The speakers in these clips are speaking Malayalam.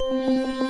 തനനം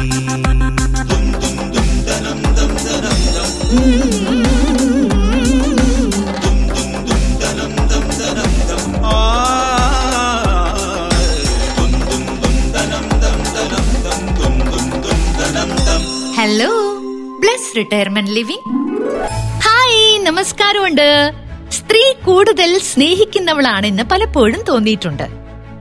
റിട്ടയർമെന്റ് ലിവിംഗ് ഹായ് നമസ്കാരമുണ്ട്. സ്ത്രീ കൂടുതൽ സ്നേഹിക്കുന്നവളാണെന്ന് പലപ്പോഴും തോന്നിയിട്ടുണ്ട്.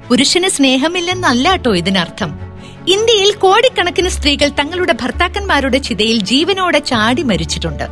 പുരുഷന് സ്നേഹമില്ലെന്നല്ല കേട്ടോ ഇതിനർത്ഥം. ഇന്ത്യയിൽ കോടിക്കണക്കിന് സ്ത്രീകൾ തങ്ങളുടെ ഭർത്താക്കന്മാരുടെ ചിതയിൽ ജീവനോടെ ചാടി മരിച്ചിട്ടുണ്ട്.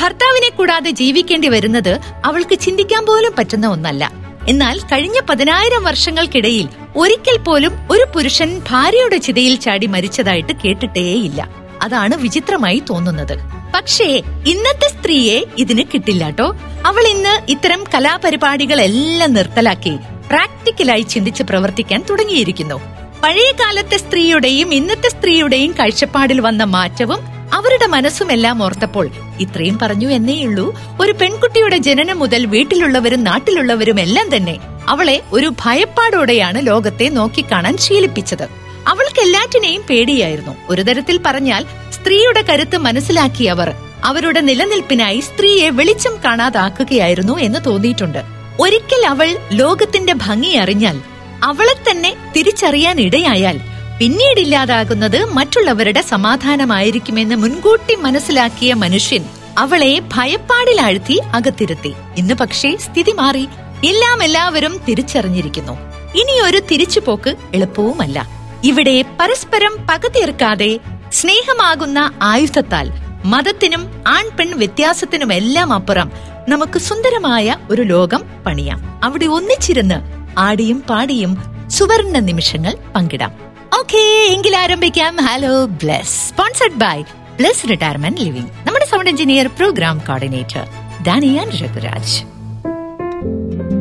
ഭർത്താവിനെ കൂടാതെ ജീവിക്കേണ്ടി വരുന്നത് അവൾക്ക് ചിന്തിക്കാൻ പോലും പറ്റുന്ന ഒന്നല്ല. എന്നാൽ കഴിഞ്ഞ പതിനായിരം വർഷങ്ങൾക്കിടയിൽ ഒരിക്കൽ പോലും ഒരു പുരുഷൻ ഭാര്യയുടെ ചിതയിൽ ചാടി മരിച്ചതായിട്ട് കേട്ടിട്ടേയില്ല. അതാണ് വിചിത്രമായി തോന്നുന്നത്. പക്ഷേ ഇന്നത്തെ സ്ത്രീയെ ഇതിന് കിട്ടില്ലാട്ടോ. അവൾ ഇന്ന് ഇത്തരം കലാപരിപാടികളെല്ലാം നിർത്തലാക്കി പ്രാക്ടിക്കലായി ചിന്തിച്ച് പ്രവർത്തിക്കാൻ തുടങ്ങിയിരിക്കുന്നു. പഴയ കാലത്തെ സ്ത്രീയുടെയും ഇന്നത്തെ സ്ത്രീയുടെയും കാഴ്ചപ്പാടിൽ വന്ന മാറ്റവും അവരുടെ മനസ്സുമെല്ലാം ഓർത്തപ്പോൾ ഇത്രയും പറഞ്ഞു എന്നേയുള്ളൂ ഒരു പെൺകുട്ടിയുടെ ജനനം മുതൽ വീട്ടിലുള്ളവരും നാട്ടിലുള്ളവരും എല്ലാം തന്നെ അവളെ ഒരു ഭയപ്പാടോടെയാണ് ലോകത്തെ നോക്കിക്കാണാൻ ശീലിപ്പിച്ചത്. അവൾക്ക് എല്ലാറ്റിനെയും പേടിയായിരുന്നു. ഒരു തരത്തിൽ പറഞ്ഞാൽ സ്ത്രീയുടെ കരുത്ത് മനസ്സിലാക്കിയവർ അവരുടെ നിലനിൽപ്പിനായി സ്ത്രീയെ വെളിച്ചം കാണാതാക്കുകയായിരുന്നു എന്ന് തോന്നിയിട്ടുണ്ട്. ഒരിക്കൽ അവൾ ലോകത്തിന്റെ ഭംഗി അറിഞ്ഞാൽ അവളെ തന്നെ തിരിച്ചറിയാൻ ഇടയായാൽ പിന്നീടില്ലാതാകുന്നത് മറ്റുള്ളവരുടെ സമാധാനമായിരിക്കുമെന്ന് മുൻകൂട്ടി മനസ്സിലാക്കിയ മനുഷ്യൻ അവളെ ഭയപ്പാടിലാഴ്ത്തി അകത്തിരുത്തി. ഇന്ന് പക്ഷേ സ്ഥിതി മാറി. എല്ലാം എല്ലാവരും തിരിച്ചറിഞ്ഞിരിക്കുന്നു. ഇനിയൊരു തിരിച്ചുപോക്ക് എളുപ്പവുമല്ല. ഇവിടെ പരസ്പരം പകതീർക്കാതെ സ്നേഹമാകുന്ന ആയുധത്താൽ മതത്തിനും ആൺ പെൺ വ്യത്യാസത്തിനുമെല്ലാം അപ്പുറം നമുക്ക് സുന്ദരമായ ഒരു ലോകം പണിയാം. അവിടെ ഒന്നിച്ചിരുന്ന് ആടിയും പാടിയും സുവർണ നിമിഷങ്ങൾ പങ്കിടാം. ഓക്കേ എങ്കിൽ ആരംഭിക്കാം. Hello Bless sponsored by Bless Retirement Living നമ്മുടെ sound engineer programme coordinator Daniyan Raghuraj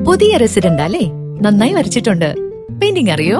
പുതിയ റെസിഡന്റ് അല്ലേ? നന്നായി വരച്ചിട്ടുണ്ട്. പെയിന്റിംഗ് അറിയോ?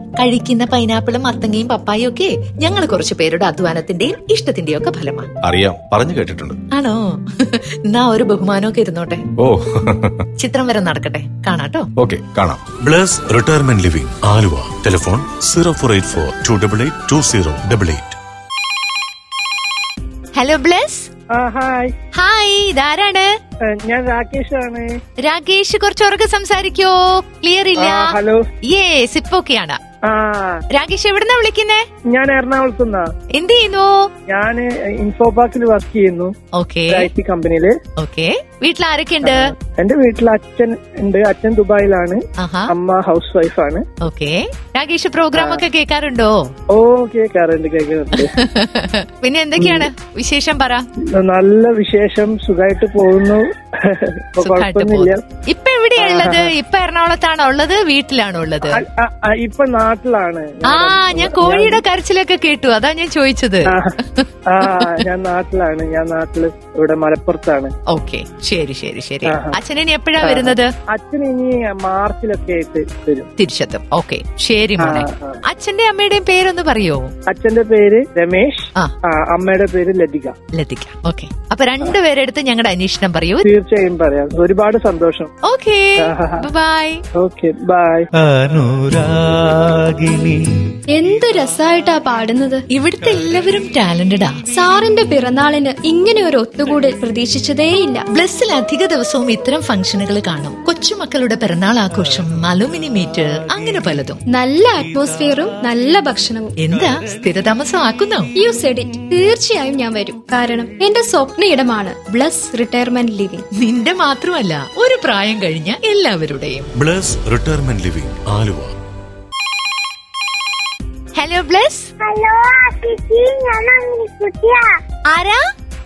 കഴിക്കുന്ന പൈനാപ്പിളും മത്തങ്ങയും പപ്പായും ഒക്കെ ഞങ്ങൾ കുറച്ചു പേരുടെ അധ്വാനത്തിന്റെയും ഇഷ്ടത്തിന്റെയും ഒക്കെ ഫലമാണ്. അറിയാം. പറഞ്ഞു കേട്ടിട്ടുണ്ട്. ആണോ? എന്നാ ഒരു ബഹുമാനമൊക്കെ ഇരുന്നോട്ടെ. ഓ. ചിത്രം വരെ നടക്കട്ടെ. കാണാട്ടോ ഓക്കെ കാണാം. Bless Retirement Living Aluva. Telephone zero four eight four two double eight two zero double eight. Hello Bless hi hi ഇതാരാണ്? ഞാൻ രാകേഷ് ആണ് രാകേഷ് കുറച്ചുറക്കെ സംസാരിക്കോ? ക്ലിയർ ഇല്ല? ഹലോ യേസ് ഇപ്പൊക്കെയാണ് രാകേഷ് എവിടുന്നാ വിളിക്കുന്നേ? ഞാൻ എറണാകുളത്ത് നിന്നാ എന്ത് ചെയ്യുന്നു? ഞാൻ ഇൻഫോ പാർക്കിൽ വർക്ക് ചെയ്യുന്നു. ഓക്കെ. ഐ ടി കമ്പനിയിൽ. ഓക്കെ. വീട്ടിൽ ആരൊക്കെയുണ്ട്? എന്റെ വീട്ടിൽ അച്ഛൻ ഉണ്ട്. അച്ഛൻ ദുബായിലാണ്. അമ്മ ഹൗസ് വൈഫാണ്. ഓക്കെ. രാകേഷ് പ്രോഗ്രാം ഒക്കെ കേൾക്കാറുണ്ടോ? ഓ കേൾക്കാറുണ്ട് കേൾക്കാറുണ്ട്. പിന്നെ എന്തൊക്കെയാണ് വിശേഷം പറ. നല്ല വിശേഷം. സുഖമായിട്ട് പോകുന്നു. ഇപ്പൊ കുഴപ്പമൊന്നുമില്ല ഇപ്പൊ എറണാകുളത്താണോ ഉള്ളത്? വീട്ടിലാണോ ഉള്ളത് ഇപ്പൊ നാട്ടിലാണ് ആ ഞാൻ കോഴിയുടെ കരച്ചിലൊക്കെ കേട്ടു. അതാ ഞാൻ ചോദിച്ചത്. ഞാൻ നാട്ടിലാണ്. ഞാൻ നാട്ടിൽ ഇവിടെ മലപ്പുറത്താണ്. ഓക്കെ. ശരി ശരി ശരി. അച്ഛൻ ഇനി എപ്പോഴാ വരുന്നത്? അച്ഛൻ ഇനി മാർച്ചിലൊക്കെ ആയിട്ട് വരും. തിരിച്ചെത്തും ഓക്കെ. ശരി മോനെ. അച്ഛന്റെ അമ്മയുടെയും പേരൊന്ന് പറയോ? അച്ഛന്റെ പേര് രമേശ് അമ്മയുടെ പേര് ലതിക. ലതിക. ഓക്കെ. അപ്പൊ രണ്ടുപേരെടുത്ത് ഞങ്ങളുടെ അന്വേഷണം പറയൂ. തീർച്ചയായും പറയാം. ഒരുപാട് സന്തോഷം. Okay. Bye. Okay bye. Anuragini. എന്ത് രസായിട്ടാ പാടുന്നത്. ഇവിടുത്തെ എല്ലാവരും ടാലന്റഡാ. സാറിന്റെ പിറന്നാളിന് ഇങ്ങനെ ഒരു ഒത്തുകൂടൽ പ്രതീക്ഷിച്ചതേയില്ല. ബ്ലസ്സിൽ അധിക ദിവസവും ഇത്തരം ഫംഗ്ഷനുകൾ കാണും. കൊച്ചുമക്കളുടെ പിറന്നാൾ ആഘോഷം അലുമിനി മീറ്റ് അങ്ങനെ പലതും. നല്ല അറ്റ്മോസ്ഫിയറും നല്ല ഭക്ഷണവും. എന്താ? സ്ഥിരതാമസം ആക്കുന്നോ യു സെഡ് ഇറ്റ് തീർച്ചയായും ഞാൻ വരും. കാരണം എന്റെ സ്വപ്ന ഇടമാണ് ബ്ലസ് റിട്ടയർമെന്റ് ലിവിംഗ്. നിന്റെ മാത്രമല്ല ഒരു പ്രായം കഴിഞ്ഞ എല്ലാവരുടെയും. Bless Retirement Living Aluva. Hello Bless. Hello ആശിഷി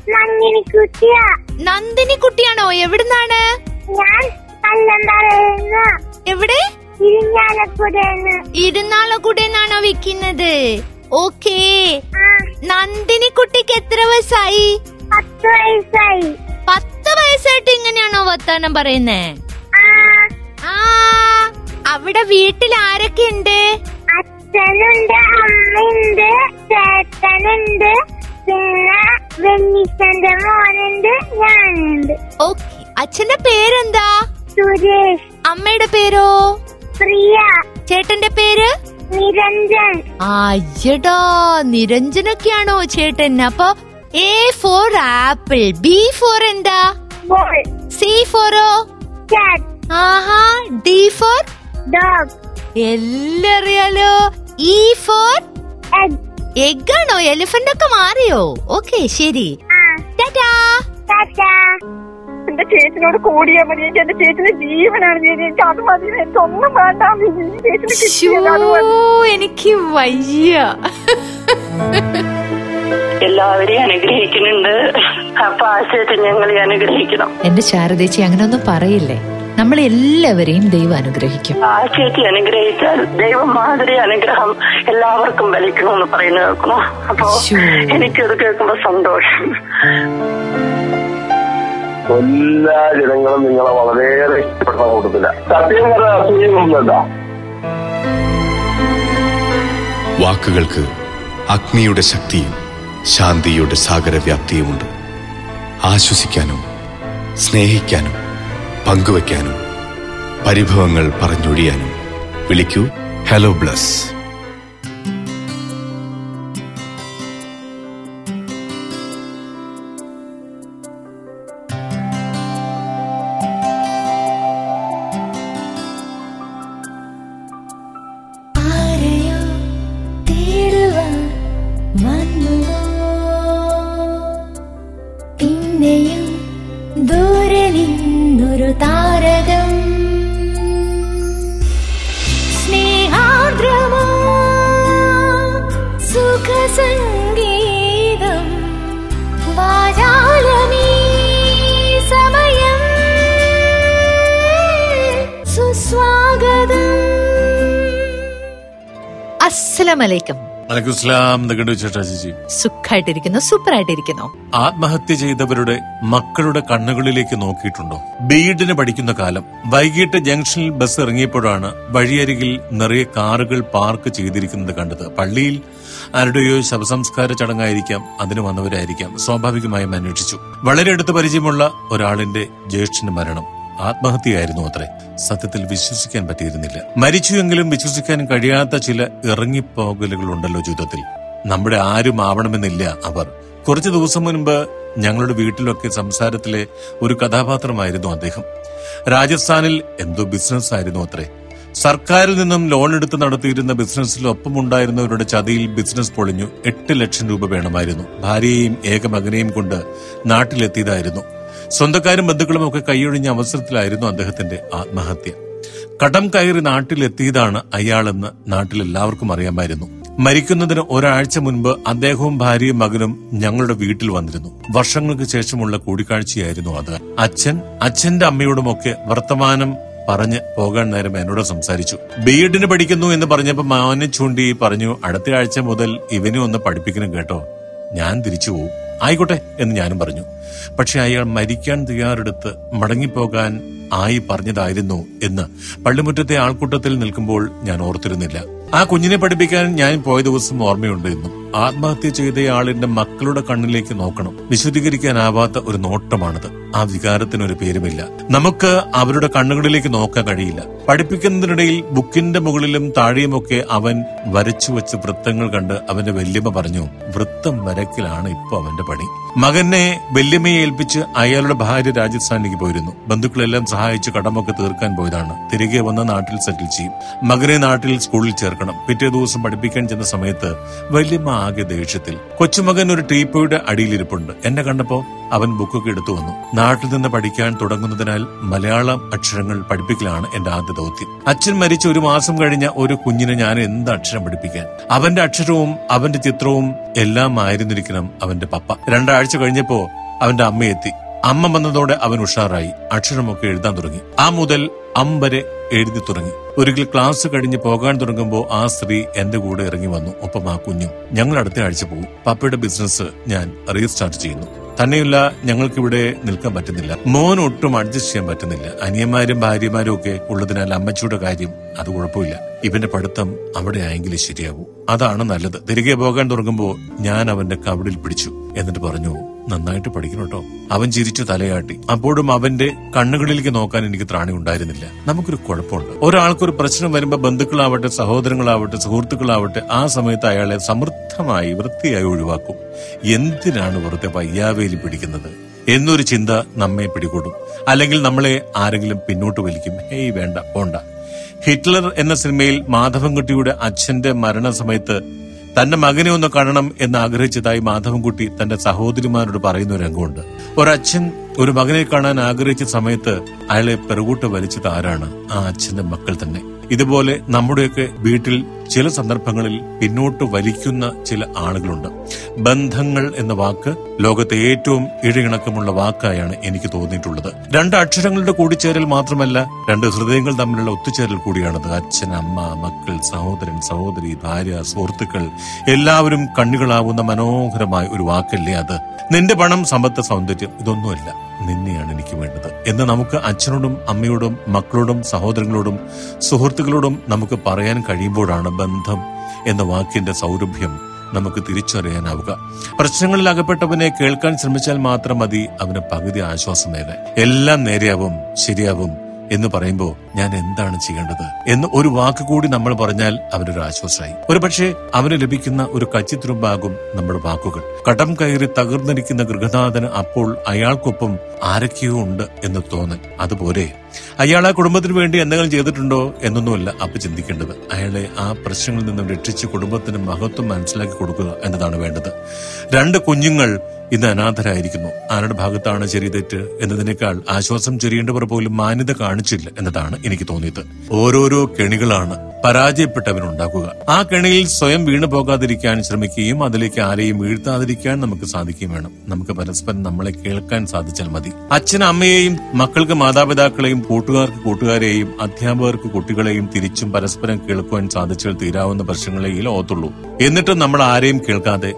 ഞാൻ നന്ദിനിക്കുട്ടിയാ. നന്ദിനി കുട്ടിയാണോ എവിടുന്നാണ്? ഞാൻ എവിടെ? ഇരുന്നാളക്കുടേന്നാണോ വിൽക്കുന്നത്? ഓക്കേ. നന്ദിനി കുട്ടിക്ക് എത്ര വയസ്സായി? പത്ത് വയസ്സായി. പത്ത് വയസ്സായിട്ട് ഇങ്ങനെയാണോ വർത്താനം പറയുന്നേ? ആ. ആ. അവിടെ വീട്ടിൽ ആരൊക്കെ ഉണ്ട് അച്ഛനുണ്ട് അമ്മയുണ്ട് ചേട്ടനുണ്ട് പിന്നെ വെന്നിച്ചന്റെ മോനുണ്ട് ഞാനുണ്ട് ഓക്കെ അച്ഛന്റെ പേരെന്താ? സുരേഷ്. അമ്മയുടെ പേരോ? പ്രിയ. ചേട്ടന്റെ പേര്? നിരഞ്ജൻ. അയ്യടാ നിരഞ്ജനൊക്കെയാണോ ചേട്ടൻ? അപ്പൊ A for apple B for എന്താ? സി ഫോറോ ആഹാ ഡി ഫോർ ഡോഗ് എല്ലാം അറിയാലോ ഇ ഫോർ എഗ് എഗ് ആണോ? എലിഫന്റ് ഒക്കെ മാറിയോ? ഓക്കെ ശരി. ആ. ടാറ്റാ എന്റെ ചേച്ചിനോട് കൂടിയാ മതി. എനിക്ക് എന്റെ ചേച്ചിന്റെ ജീവനാണ് ചേച്ചി എനിക്ക് അത് മതി. എനിക്ക് ഒന്നും വേണ്ട. എനിക്ക് വയ്യ. എല്ലാവരെയും അനുഗ്രഹിക്കുന്നുണ്ട്. അപ്പൊ ആശയത്തെ ഞങ്ങളെ അനുഗ്രഹിക്കണം. എന്റെ ശാരദേച്ചി അങ്ങനെയൊന്നും പറയില്ലേ? നമ്മൾ എല്ലാവരെയും ദൈവം അനുഗ്രഹിക്കും. ആ ചേച്ചി അനുഗ്രഹിച്ചാൽ ദൈവം മാതിരി അനുഗ്രഹം എല്ലാവർക്കും വലിക്കണമെന്ന് പറയുന്നത് കേൾക്കുന്നു അപ്പോ. എനിക്കത് കേൾക്കുമ്പോ സന്തോഷം. എല്ലാ ജനങ്ങളും നിങ്ങളെ വളരെയേറെ ഇഷ്ടപ്പെടുന്ന കൂട്ടത്തില്ല സത്യം പറഞ്ഞ അസൂയൊന്നുമല്ല വാക്കുകൾക്ക് അഗ്നിയുടെ ശക്തിയും ശാന്തിയുടെ സാഗരവ്യാപ്തിയുമുണ്ട്. ആശ്വസിക്കാനും സ്നേഹിക്കാനും പങ്കുവയ്ക്കാനും പരിഭവങ്ങൾ പറഞ്ഞൊഴിയാനും വിളിക്കൂ. ഹലോ ബ്ലസ് സുഖായിട്ടിരിക്കുന്നു സൂപ്പറായിട്ടിരിക്കുന്നു. ആത്മഹത്യ ചെയ്തവരുടെ മക്കളുടെ കണ്ണുകളിലേക്ക് നോക്കിയിട്ടുണ്ടോ? ബീഡിന് പഠിക്കുന്ന കാലം. വൈകിട്ട് ജംഗ്ഷനിൽ ബസ് ഇറങ്ങിയപ്പോഴാണ് വഴിയരികിൽ നിറയെ കാറുകൾ പാർക്ക് ചെയ്തിരിക്കുന്നത് കണ്ടത്. പള്ളിയിൽ ആരുടെയോ ശവസംസ്കാര ചടങ്ങായിരിക്കാം അതിന് വന്നവരായിരിക്കാം. സ്വാഭാവികമായും അന്വേഷിച്ചു. വളരെ അടുത്ത് പരിചയമുള്ള ഒരാളിന്റെ ജ്യേഷ്ഠന് മരണം. ആത്മഹത്യയായിരുന്നു അത്രേ. സത്യത്തിൽ വിശ്വസിക്കാൻ പറ്റിയിരുന്നില്ല. മരിച്ചു എങ്കിലും വിശ്വസിക്കാൻ കഴിയാത്ത ചില ഇറങ്ങിപ്പോകലുകളുണ്ടല്ലോ ജീവിതത്തിൽ നമ്മുടെ ആരും ആവണമെന്നില്ല അവർ. കുറച്ചു ദിവസം മുൻപ് ഞങ്ങളുടെ വീട്ടിലൊക്കെ സംസാരത്തിലെ ഒരു കഥാപാത്രമായിരുന്നു അദ്ദേഹം. രാജസ്ഥാനിൽ എന്തോ ബിസിനസ് ആയിരുന്നു അത്രേ. സർക്കാരിൽ നിന്നും ലോൺ എടുത്ത് നടത്തിയിരുന്ന ബിസിനസ്സിൽ ഒപ്പമുണ്ടായിരുന്നവരുടെ ചതിയിൽ ബിസിനസ് പൊളിഞ്ഞു. എട്ട് ലക്ഷം രൂപ വേണമായിരുന്നു. ഭാര്യയെയും ഏക മകനെയും കൊണ്ട് നാട്ടിലെത്തിയതായിരുന്നു. സ്വന്തക്കാരും ബന്ധുക്കളും ഒക്കെ കൈയൊഴിഞ്ഞ അവസരത്തിലായിരുന്നു അദ്ദേഹത്തിന്റെ ആത്മഹത്യ. കടം കയറി നാട്ടിലെത്തിയതാണ് അയാളെന്ന് നാട്ടിൽ എല്ലാവർക്കും അറിയാമായിരുന്നു. മരിക്കുന്നതിന് ഒരാഴ്ച മുൻപ് അദ്ദേഹവും ഭാര്യയും മകനും ഞങ്ങളുടെ വീട്ടിൽ വന്നിരുന്നു. വർഷങ്ങൾക്ക് ശേഷമുള്ള കൂടിക്കാഴ്ചയായിരുന്നു അത്. അച്ഛൻ അച്ഛന്റെ അമ്മയോടുമൊക്കെ വർത്തമാനം പറഞ്ഞ് പോകാൻ നേരം എന്നോട് സംസാരിച്ചു. ബി എഡിന് പഠിക്കുന്നു എന്ന് പറഞ്ഞപ്പോൾ മാനെ ചൂണ്ടി പറഞ്ഞു അടുത്ത ആഴ്ച മുതൽ ഇവനെ ഒന്ന് പഠിപ്പിക്കണം കേട്ടോ. ഞാൻ തിരിച്ചു പോവും. ആയിക്കോട്ടെ എന്ന് ഞാനും പറഞ്ഞു. പക്ഷെ അയാൾ മരിക്കാൻ തയ്യാറെടുത്ത് മടങ്ങിപ്പോകാൻ ആയി പറഞ്ഞതായിരുന്നു എന്ന് പള്ളിമുറ്റത്തെ ആൾക്കൂട്ടത്തിൽ നിൽക്കുമ്പോൾ ഞാൻ ഓർത്തിരുന്നില്ല. ആ കുഞ്ഞിനെ പഠിപ്പിക്കാൻ ഞാൻ പോയ ദിവസം ഓർമ്മയുണ്ട് ആത്മഹത്യ ചെയ്തയാളിന്റെ മക്കളുടെ കണ്ണിലേക്ക് നോക്കണം. വിശദീകരിക്കാനാവാത്ത ഒരു നോട്ടമാണിത്. ആ വികാരത്തിനൊരു പേരുമില്ല. നമുക്ക് അവരുടെ കണ്ണുകളിലേക്ക് നോക്കാൻ കഴിയില്ല. പഠിപ്പിക്കുന്നതിനിടയിൽ ബുക്കിന്റെ മുകളിലും താഴെയുമൊക്കെ അവൻ വരച്ചു വെച്ച വൃത്തങ്ങൾ കണ്ട് അവന്റെ വല്യമ്മ പറഞ്ഞു വൃത്തം വരക്കിലാണ് ഇപ്പൊ അവന്റെ പണി. മകനെ വല്യമ്മയെ ഏൽപ്പിച്ച് അയാളുടെ ഭാര്യ രാജസ്ഥാനിലേക്ക് പോയിരുന്നു. ബന്ധുക്കളെല്ലാം സഹായിച്ച് കടമൊക്കെ തീർക്കാൻ പോയതാണ്. തിരികെ വന്ന നാട്ടിൽ സെറ്റിൽ ചെയ്യും. മകനെ നാട്ടിൽ സ്കൂളിൽ ചേർക്കണം. പിറ്റേ ദിവസം പഠിപ്പിക്കാൻ ചെന്ന സമയത്ത് വല്യമ്മ ആകെ ദേഷ്യത്തിൽ. കൊച്ചുമകൻ ഒരു ടീപ്പോയുടെ അടിയിലിരിപ്പുണ്ട്. എന്നെ കണ്ടപ്പോ അവൻ ബുക്കൊക്കെ എടുത്തു വന്നു. നാട്ടിൽ നിന്ന് പഠിക്കാൻ തുടങ്ങുന്നതിനാൽ മലയാളം അക്ഷരങ്ങൾ പഠിപ്പിക്കലാണ് എന്റെ ആദ്യ ദൗത്യം. അച്ഛൻ മരിച്ച ഒരു മാസം കഴിഞ്ഞ ഒരു കുഞ്ഞിനെ ഞാൻ എന്ത് അക്ഷരം പഠിപ്പിക്കാൻ? അവന്റെ അക്ഷരവും അവന്റെ ചിത്രവും എല്ലാം ആയിരുന്നിരിക്കണം അവന്റെ പപ്പ. രണ്ടാഴ്ച കഴിഞ്ഞപ്പോ അവന്റെ അമ്മ എത്തി. അമ്മ വന്നതോടെ അവൻ ഉഷാറായി. അക്ഷരമൊക്കെ എഴുതാൻ തുടങ്ങി. ആ മുതൽ അമ്പരെ എഴുതി തുടങ്ങി. ഒരിക്കൽ ക്ലാസ് കഴിഞ്ഞ് പോകാൻ തുടങ്ങുമ്പോൾ ആ സ്ത്രീ എന്റെ കൂടെ ഇറങ്ങി വന്നു. ഒപ്പം ആ കുഞ്ഞും ഞങ്ങൾ അടുത്ത ആഴ്ച പോകും. പപ്പയുടെ ബിസിനസ് ഞാൻ റീസ്റ്റാർട്ട് ചെയ്യുന്നു. തന്നെയല്ല ഞങ്ങൾക്കിവിടെ നിൽക്കാൻ പറ്റുന്നില്ല. മോൻ ഒട്ടും അഡ്ജസ്റ്റ് ചെയ്യാൻ പറ്റുന്നില്ല. അനിയന്മാരും ഭാര്യമാരും ഒക്കെ ഉള്ളതിനാൽ അമ്മച്ചിയുടെ കാര്യം അത് കുഴപ്പമില്ല. ഇവന്റെ പഠിത്തം അവിടെ ആയെങ്കിലും ശരിയാകൂ അതാണ് നല്ലത്. തിരികെ പോകാൻ തുടങ്ങുമ്പോൾ ഞാൻ അവന്റെ കവിടിൽ പിടിച്ചു. എന്നിട്ട് പറഞ്ഞു നന്നായിട്ട് പഠിക്കണം കേട്ടോ അവൻ ചിരിച്ചു തലയാട്ടി. അപ്പോഴും അവന്റെ കണ്ണുകളിലേക്ക് നോക്കാൻ എനിക്ക് ത്രാണി ഉണ്ടായിരുന്നില്ല. നമുക്കൊരു കുഴപ്പമുണ്ട്. ഒരാൾക്കൊരു പ്രശ്നം വരുമ്പോ ബന്ധുക്കളാവട്ടെ സഹോദരങ്ങളാവട്ടെ സുഹൃത്തുക്കളാവട്ടെ ആ സമയത്ത് അയാളെ സമൃദ്ധമായി വൃത്തിയായി ഒഴിവാക്കും. എന്തിനാണ് വെറുതെ വയ്യാവേലി പിടിക്കുന്നത്? എന്നൊരു ചിന്ത നമ്മെ പിടികൂടും. അല്ലെങ്കിൽ നമ്മളെ ആരെങ്കിലും പിന്നോട്ട് വലിക്കും. ഹേയ് വേണ്ട പോണ്ട. ഹിറ്റ്ലർ എന്ന സിനിമയിൽ മാധവൻകുട്ടിയുടെ അച്ഛന്റെ മരണസമയത്ത് തന്റെ മകനെ ഒന്ന് കാണണം എന്ന് ആഗ്രഹിച്ചതായി മാധവൻകുട്ടി തന്റെ സഹോദരിമാരോട് പറയുന്ന ഒരു രംഗമുണ്ട്. ഒരച്ഛൻ ഒരു മകനെ കാണാൻ ആഗ്രഹിച്ച സമയത്ത് അയാളെ പെറുകൂട്ട് വലിച്ചത് ആരാണ്? ആ അച്ഛന്റെ മക്കൾ തന്നെ. ഇതുപോലെ നമ്മുടെയൊക്കെ വീട്ടിൽ ചില സന്ദർഭങ്ങളിൽ പിന്നോട്ട് വലിക്കുന്ന ചില ആളുകളുണ്ട്. ബന്ധങ്ങൾ എന്ന വാക്ക് ലോകത്തെ ഏറ്റവും ഇഴയിണക്കമുള്ള വാക്കായാണ് എനിക്ക് തോന്നിയിട്ടുള്ളത്. രണ്ട് അക്ഷരങ്ങളുടെ കൂടിച്ചേരൽ മാത്രമല്ല രണ്ട് ഹൃദയങ്ങൾ തമ്മിലുള്ള ഒത്തുചേരൽ കൂടിയാണത്. അച്ഛൻ അമ്മ മക്കൾ സഹോദരൻ സഹോദരി ഭാര്യ സുഹൃത്തുക്കൾ എല്ലാവരും കണ്ണുകളാവുന്ന മനോഹരമായ ഒരു വാക്കല്ലേ അത്. നിന്റെ പണം സമ്പത്ത് സൗന്ദര്യം ഇതൊന്നുമല്ല. നിന്നെയാണ് എനിക്ക് വേണ്ടത്. എന്ന് നമുക്ക് അച്ഛനോടും അമ്മയോടും മക്കളോടും സഹോദരങ്ങളോടും സുഹൃത്തുക്കളോടും നമുക്ക് പറയാൻ കഴിയുമ്പോഴാണ് ബന്ധം എന്ന വാക്കിന്റെ സൗരഭ്യം നമുക്ക് തിരിച്ചറിയാനാവുക. പ്രശ്നങ്ങളിൽ അകപ്പെട്ടവനെ കേൾക്കാൻ ശ്രമിച്ചാൽ മാത്രം മതി അവന് പകുതി ആശ്വാസമേറെ. എല്ലാം നേരെയാവും ശരിയാവും. എന്ന് പറയുമ്പോൾ ഞാൻ എന്താണ് ചെയ്യേണ്ടത്? എന്ന് ഒരു വാക്ക് കൂടി നമ്മൾ പറഞ്ഞാൽ അവനൊരു ആശ്വാസമായി. ഒരു പക്ഷേ അവന് ലഭിക്കുന്ന ഒരു കച്ചിത്തുരുമ്പാകും നമ്മുടെ വാക്കുകൾ. കടം കയറി തകർന്നിരിക്കുന്ന ഗൃഹനാഥന് അപ്പോൾ അയാൾക്കൊപ്പം ആരൊക്കെയോ ഉണ്ട് എന്ന് തോന്നൽ. അതുപോലെ അയാൾ ആ കുടുംബത്തിന് വേണ്ടി എന്തെങ്കിലും ചെയ്തിട്ടുണ്ടോ എന്നൊന്നുമല്ല അപ്പൊ ചിന്തിക്കേണ്ടത്. അയാളെ ആ പ്രശ്നങ്ങളിൽ നിന്നും രക്ഷിച്ച് കുടുംബത്തിന് മഹത്വം മനസ്സിലാക്കി കൊടുക്കുക എന്നതാണ് വേണ്ടത്. രണ്ട് കുഞ്ഞുങ്ങൾ ഇന്ന് അനാഥരായിരിക്കുന്നു. ആരുടെ ഭാഗത്താണ് ചെറിയ തെറ്റ് എന്നതിനേക്കാൾ ആശ്വാസം ചെറിയേണ്ടവർ പോലും മാന്യത കാണിച്ചില്ല എന്നതാണ് എനിക്ക് തോന്നിയത്. ഓരോരോ കെണികളാണ് പരാജയപ്പെട്ടവനുണ്ടാക്കുക ആ കെണിയിൽ സ്വയം വീണു പോകാതിരിക്കാൻ ശ്രമിക്കുകയും അതിലേക്ക് ആരെയും വീഴ്ത്താതിരിക്കാൻ നമുക്ക് സാധിക്കുകയും വേണം. നമുക്ക് പരസ്പരം നമ്മളെ കേൾക്കാൻ സാധിച്ചാൽ മതി. അച്ഛനും അമ്മയെയും മക്കൾക്ക് മാതാപിതാക്കളെയും കൂട്ടുകാർക്ക് കൂട്ടുകാരെയും അധ്യാപകർക്ക് കുട്ടികളെയും തിരിച്ചും പരസ്പരം കേൾക്കുവാൻ സാധിച്ചാൽ തീരാവുന്ന പ്രശ്നങ്ങളെ ഈ ലോകത്തുള്ളൂ. എന്നിട്ടും നമ്മൾ ആരെയും കേൾക്കാതെ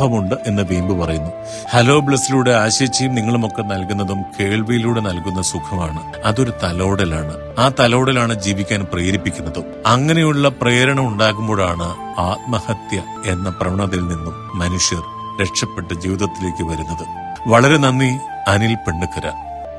ഒപ്പമുണ്ട് എന്ന് വീമ്പ് പറയുന്നു. ഹലോ ബ്ലസ്സിലൂടെ ആശിച്ചയും നിങ്ങളുമൊക്കെ നൽകുന്നതും കേൾവിയിലൂടെ നൽകുന്ന സുഖമാണ്. അതൊരു തലോടലാണ്. ആ തലോടലാണ് ജീവിക്കാൻ പ്രേരിപ്പിക്കുന്നതും. അങ്ങനെയുള്ള പ്രേരണ ഉണ്ടാകുമ്പോഴാണ് ആത്മഹത്യ എന്ന പ്രവണതയിൽ നിന്നും മനുഷ്യർ രക്ഷപ്പെട്ട് ജീവിതത്തിലേക്ക് വരുന്നത്. വളരെ നന്ദി അനിൽ പെണ്ണുക്കര.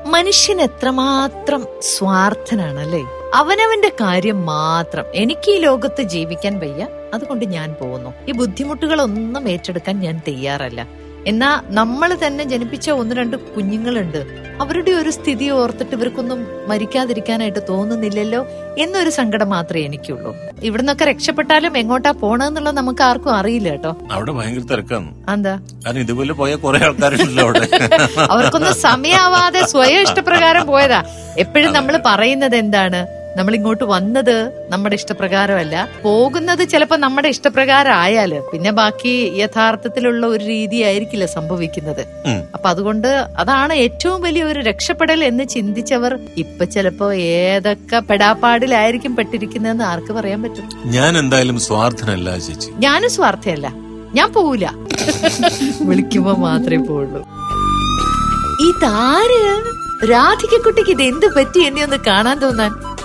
മനുഷ്യൻ എത്രമാത്രം സ്വാർത്ഥനാണ് അല്ലേ അവനവന്റെ കാര്യം മാത്രം. എനിക്ക് ഈ ലോകത്ത് ജീവിക്കാൻ വയ്യ. അതുകൊണ്ട് ഞാൻ പോകുന്നു. ഈ ബുദ്ധിമുട്ടുകളൊന്നും ഏറ്റെടുക്കാൻ ഞാൻ തയ്യാറല്ല. എന്നാ നമ്മൾ തന്നെ ജനിപ്പിച്ച ഒന്ന് രണ്ട് കുഞ്ഞുങ്ങളുണ്ട്. അവരുടെ ഒരു സ്ഥിതി ഓർത്തിട്ട് ഇവർക്കൊന്നും മരിക്കാതിരിക്കാനായിട്ട് തോന്നുന്നില്ലല്ലോ എന്നൊരു സങ്കടം മാത്രമേ എനിക്കുള്ളൂ. ഇവിടുന്നൊക്കെ രക്ഷപ്പെട്ടാലും എങ്ങോട്ടാ പോണെന്നുള്ളത് നമുക്ക് ആർക്കും അറിയില്ല കേട്ടോ. അവിടെ ഭയങ്കര തിരക്കാണ് എന്താ? ഇതുപോലെ പോയ കുറെ ആൾക്കാരുണ്ടല്ലോ അവിടെ. അവർക്കൊന്നും സമയാവാതെ സ്വയം ഇഷ്ടപ്രകാരം പോയതാ. എപ്പോഴും നമ്മൾ പറയുന്നത് എന്താണ്? നമ്മൾ ഇങ്ങോട്ട് വന്നത് നമ്മുടെ ഇഷ്ടപ്രകാരമല്ല. പോകുന്നത് ചിലപ്പോ നമ്മുടെ ഇഷ്ടപ്രകാരം ആയാൽ പിന്നെ ബാക്കി യഥാർത്ഥത്തിലുള്ള ഒരു രീതി ആയിരിക്കില്ല സംഭവിക്കുന്നത്. അപ്പൊ അതുകൊണ്ട് അതാണ് ഏറ്റവും വലിയ ഒരു രക്ഷപ്പെടൽ എന്ന് ചിന്തിച്ചവർ ഇപ്പൊ ചിലപ്പോ ഏതൊക്കെ പെടാപ്പാടിലായിരിക്കും പെട്ടിരിക്കുന്നതെന്ന് ആർക്ക് പറയാൻ പറ്റും? ഞാൻ എന്തായാലും സ്വാർത്ഥനല്ല ചേച്ചി. ഞാനും സ്വാർത്ഥയല്ല. ഞാൻ പോവില്ല വിളിക്കുമ്പോ മാത്രമേ പോവുള്ളൂ. ഇതാര്? രാധികക്കുട്ടിക്ക് ഇത് എന്ത് പറ്റി എന്നെ ഒന്ന് കാണാൻ തോന്നാൻ?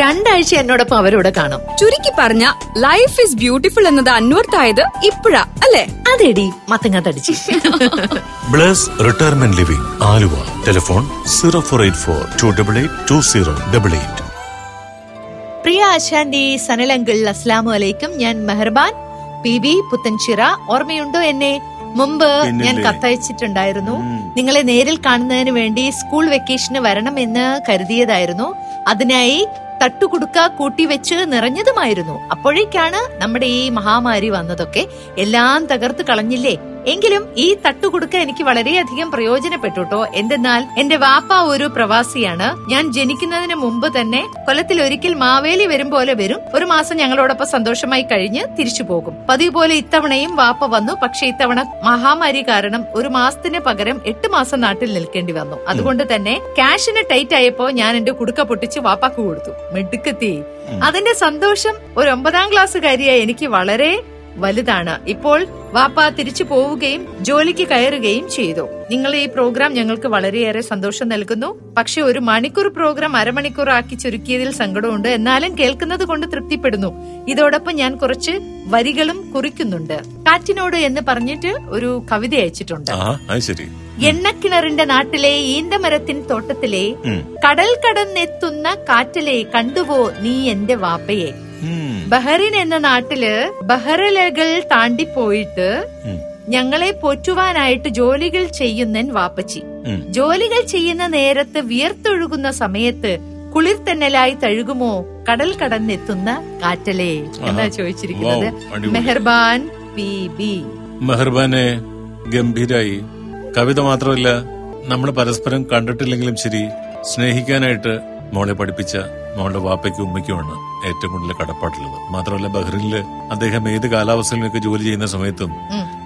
രണ്ടാഴ്ച എന്നോടൊപ്പം അവരോട് കാണും. ചുരുക്കി പറഞ്ഞ ലൈഫ് ഇസ് ബ്യൂട്ടിഫുൾ എന്നത് അന്വർത്ഥായത് ഇപ്പഴാ അല്ലേ? അതെടി മത്തങ്ങ തടിച്ച്. Bless Retirement Living Aluva. Telephone zero four eight four two double eight two zero double eight. Priya ആശാന്റെ സനലങ്കിൾ അസ്ലാമു അലൈക്കും. ഞാൻ മെഹർബാൻ പി ബി പുത്തൻചിറ. ഓർമ്മയുണ്ടോ എന്നെ? മുമ്പ് ഞാൻ കത്തയച്ചിട്ടുണ്ടായിരുന്നു. നിങ്ങളെ നേരിൽ കാണുന്നതിന് വേണ്ടി സ്കൂൾ വെക്കേഷന് വരണമെന്ന് കരുതിയതായിരുന്നു. അതിനായി തട്ടുകുടുക്ക കൂട്ടിവെച്ച് നിറഞ്ഞതുമായിരുന്നു. അപ്പോഴേക്കാണ് നമ്മുടെ ഈ മഹാമാരി വന്നതൊക്കെ എല്ലാം തകർത്ത് കളഞ്ഞില്ലേ? എങ്കിലും ഈ തട്ടുകുടുക്ക എനിക്ക് വളരെയധികം പ്രയോജനപ്പെട്ടുട്ടോ. എന്തെന്നാൽ എന്റെ വാപ്പ ഒരു പ്രവാസിയാണ്. ഞാൻ ജനിക്കുന്നതിന് മുമ്പ് തന്നെ കൊലത്തിൽ ഒരിക്കൽ മാവേലി വരും പോലെ വരും. ഒരു മാസം ഞങ്ങളോടൊപ്പം സന്തോഷമായി കഴിഞ്ഞ് തിരിച്ചു പോകും. പതിവ് പോലെ ഇത്തവണയും വാപ്പ വന്നു. പക്ഷേ ഇത്തവണ മഹാമാരി കാരണം ഒരു മാസത്തിന് പകരം എട്ട് മാസം നാട്ടിൽ നിൽക്കേണ്ടി വന്നു. അതുകൊണ്ട് തന്നെ ക്യാഷിന് ടൈറ്റ് ആയപ്പോ ഞാൻ എന്റെ കുടുക്ക പൊട്ടിച്ച് വാപ്പാക്ക് കൊടുത്തു. മിടുക്കത്തി. അതിന്റെ സന്തോഷം ഒരു ഒമ്പതാം ക്ലാസ്സുകാരിയായി എനിക്ക് വളരെ വലുതാണ്. ഇപ്പോൾ വാപ്പ തിരിച്ചു പോവുകയും ജോലിക്ക് കയറുകയും ചെയ്തു. നിങ്ങൾ ഈ പ്രോഗ്രാം ഞങ്ങൾക്ക് വളരെയേറെ സന്തോഷം നൽകുന്നു. പക്ഷെ ഒരു മണിക്കൂർ പ്രോഗ്രാം അരമണിക്കൂർ ആക്കി ചുരുക്കിയതിൽ സങ്കടമുണ്ട്. എന്നാലും കേൾക്കുന്നത് കൊണ്ട് തൃപ്തിപ്പെടുന്നു. ഇതോടൊപ്പം ഞാൻ കുറച്ച് വരികളും കുറിക്കുന്നുണ്ട്. കാറ്റിനോട് എന്ന് പറഞ്ഞിട്ട് ഒരു കവിത അയച്ചിട്ടുണ്ട്. എണ്ണക്കിണറിന്റെ നാട്ടിലെ ഈന്തമരത്തിൻ തോട്ടത്തിലെ കടൽ കടന്നെത്തുന്ന കാറ്റലെ കണ്ടുവോ നീ എന്റെ വാപ്പയെ? ബഹറിൻ എന്ന നാട്ടിൽ ബഹറലകൾ താണ്ടിപ്പോയിട്ട് പോയിട്ട് ഞങ്ങളെ പോറ്റുവാനായിട്ട് ജോലികൾ ചെയ്യുന്നൻ വാപ്പച്ചി. ജോലികൾ ചെയ്യുന്ന നേരത്ത് വിയർത്തൊഴുകുന്ന സമയത്ത് കുളിർത്തന്നലായി തഴുകുമോ കടൽ കടന്നെത്തുന്ന കാറ്റലേ എന്നാ. ചോദിച്ചിരിക്കുന്നത്. മെഹർബാൻ പി. ബി. മെഹർബാനെ ഗംഭീരായി. കവിത മാത്രമല്ല നമ്മൾ പരസ്പരം കണ്ടിട്ടില്ലെങ്കിലും ശരി സ്നേഹിക്കാനായിട്ട് മോളെ പഠിപ്പിച്ച മോളുടെ വാപ്പയ്ക്കും ഉമ്മയ്ക്കുമാണ് ഏറ്റവും കൂടുതൽ കടപ്പാട്ടുള്ളത് മാത്രമല്ല ബഹ്റിനിൽ അദ്ദേഹം ഏത് കാലാവസ്ഥയിലൊക്കെ ജോലി ചെയ്യുന്ന സമയത്തും.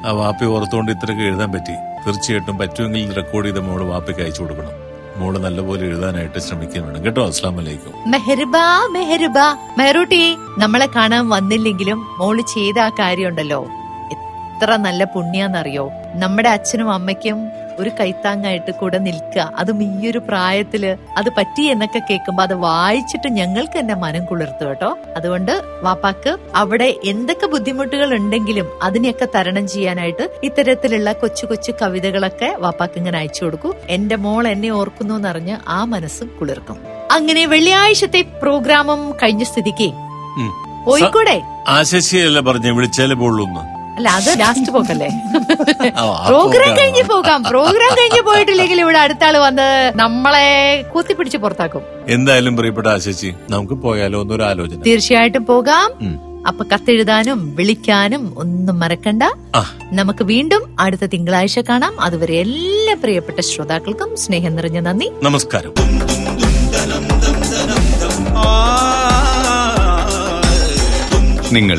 ആ വാപ്പ ഓർത്തുകൊണ്ട് ഇത്രയൊക്കെ എഴുതാൻ പറ്റി. തീർച്ചയായിട്ടും പറ്റുമെങ്കിൽ റെക്കോർഡ് ചെയ്ത് മോൾ വാപ്പയ്ക്ക് അയച്ചു കൊടുക്കണം. മോൾ നല്ലപോലെ എഴുതാനായിട്ട് ശ്രമിക്കാൻ വേണം. കേട്ടോ? അസ്ലാം വലൈക്കും മെഹർബാ മെഹർബാ മെഹറൂട്ടി നമ്മളെ കാണാൻ വന്നില്ലെങ്കിലും മോൾ ചെയ്ത ആ കാര്യമുണ്ടല്ലോ. എത്ര നല്ല പുണ്യാന്നറിയോ? നമ്മുടെ അച്ഛനും അമ്മയ്ക്കും ഒരു കൈത്താങ്ങായിട്ട് കൂടെ നിൽക്കുക. അതും ഈ ഒരു പ്രായത്തിൽ അത് പറ്റി എന്നൊക്കെ കേൾക്കുമ്പോ അത് വായിച്ചിട്ട് ഞങ്ങൾക്ക് തന്നെ മനം കുളിർത്തു കേട്ടോ. അതുകൊണ്ട് വാപ്പാക്ക് അവിടെ എന്തൊക്കെ ബുദ്ധിമുട്ടുകൾ ഉണ്ടെങ്കിലും അതിനെയൊക്കെ തരണം ചെയ്യാനായിട്ട് ഇത്തരത്തിലുള്ള കൊച്ചു കൊച്ചു കവിതകളൊക്കെ വാപ്പാക്ക് ഇങ്ങനെ അയച്ചു കൊടുക്കും. എന്റെ മോൾ എന്നെ ഓർക്കുന്നു എന്നറിഞ്ഞ് ആ മനസ്സും കുളിർക്കും. അങ്ങനെ വെള്ളിയാഴ്ചത്തെ പ്രോഗ്രാമും കഴിഞ്ഞ സ്ഥിതിക്ക്. പോയിക്കൂടെ? ആശശിയല്ല പറഞ്ഞു വിളിച്ചാലേ പോളൂന്ന് അല്ല അത് ലാസ്റ്റ് പോക്കല്ലേ? പ്രോഗ്രാം. കഴിഞ്ഞ് പോകാം. പ്രോഗ്രാം കഴിഞ്ഞ് പോയിട്ടില്ലെങ്കിൽ ഇവിടെ അടുത്ത ആൾ വന്ന് നമ്മളെ കുത്തിപ്പിടിച്ച് പുറത്താക്കും. എന്തായാലും പ്രിയപ്പെട്ട ആശശി നമുക്ക് പോയാലോ എന്നൊരു ആലോചന. തീർച്ചയായിട്ടും പോകാം. അപ്പൊ കത്തെഴുതാനും വിളിക്കാനും ഒന്നും മറക്കണ്ട. നമുക്ക് വീണ്ടും അടുത്ത തിങ്കളാഴ്ച കാണാം. അതുവരെ എല്ലാ പ്രിയപ്പെട്ട ശ്രോതാക്കൾക്കും സ്നേഹം നിറഞ്ഞ നന്ദി. നമസ്കാരം. നിങ്ങൾ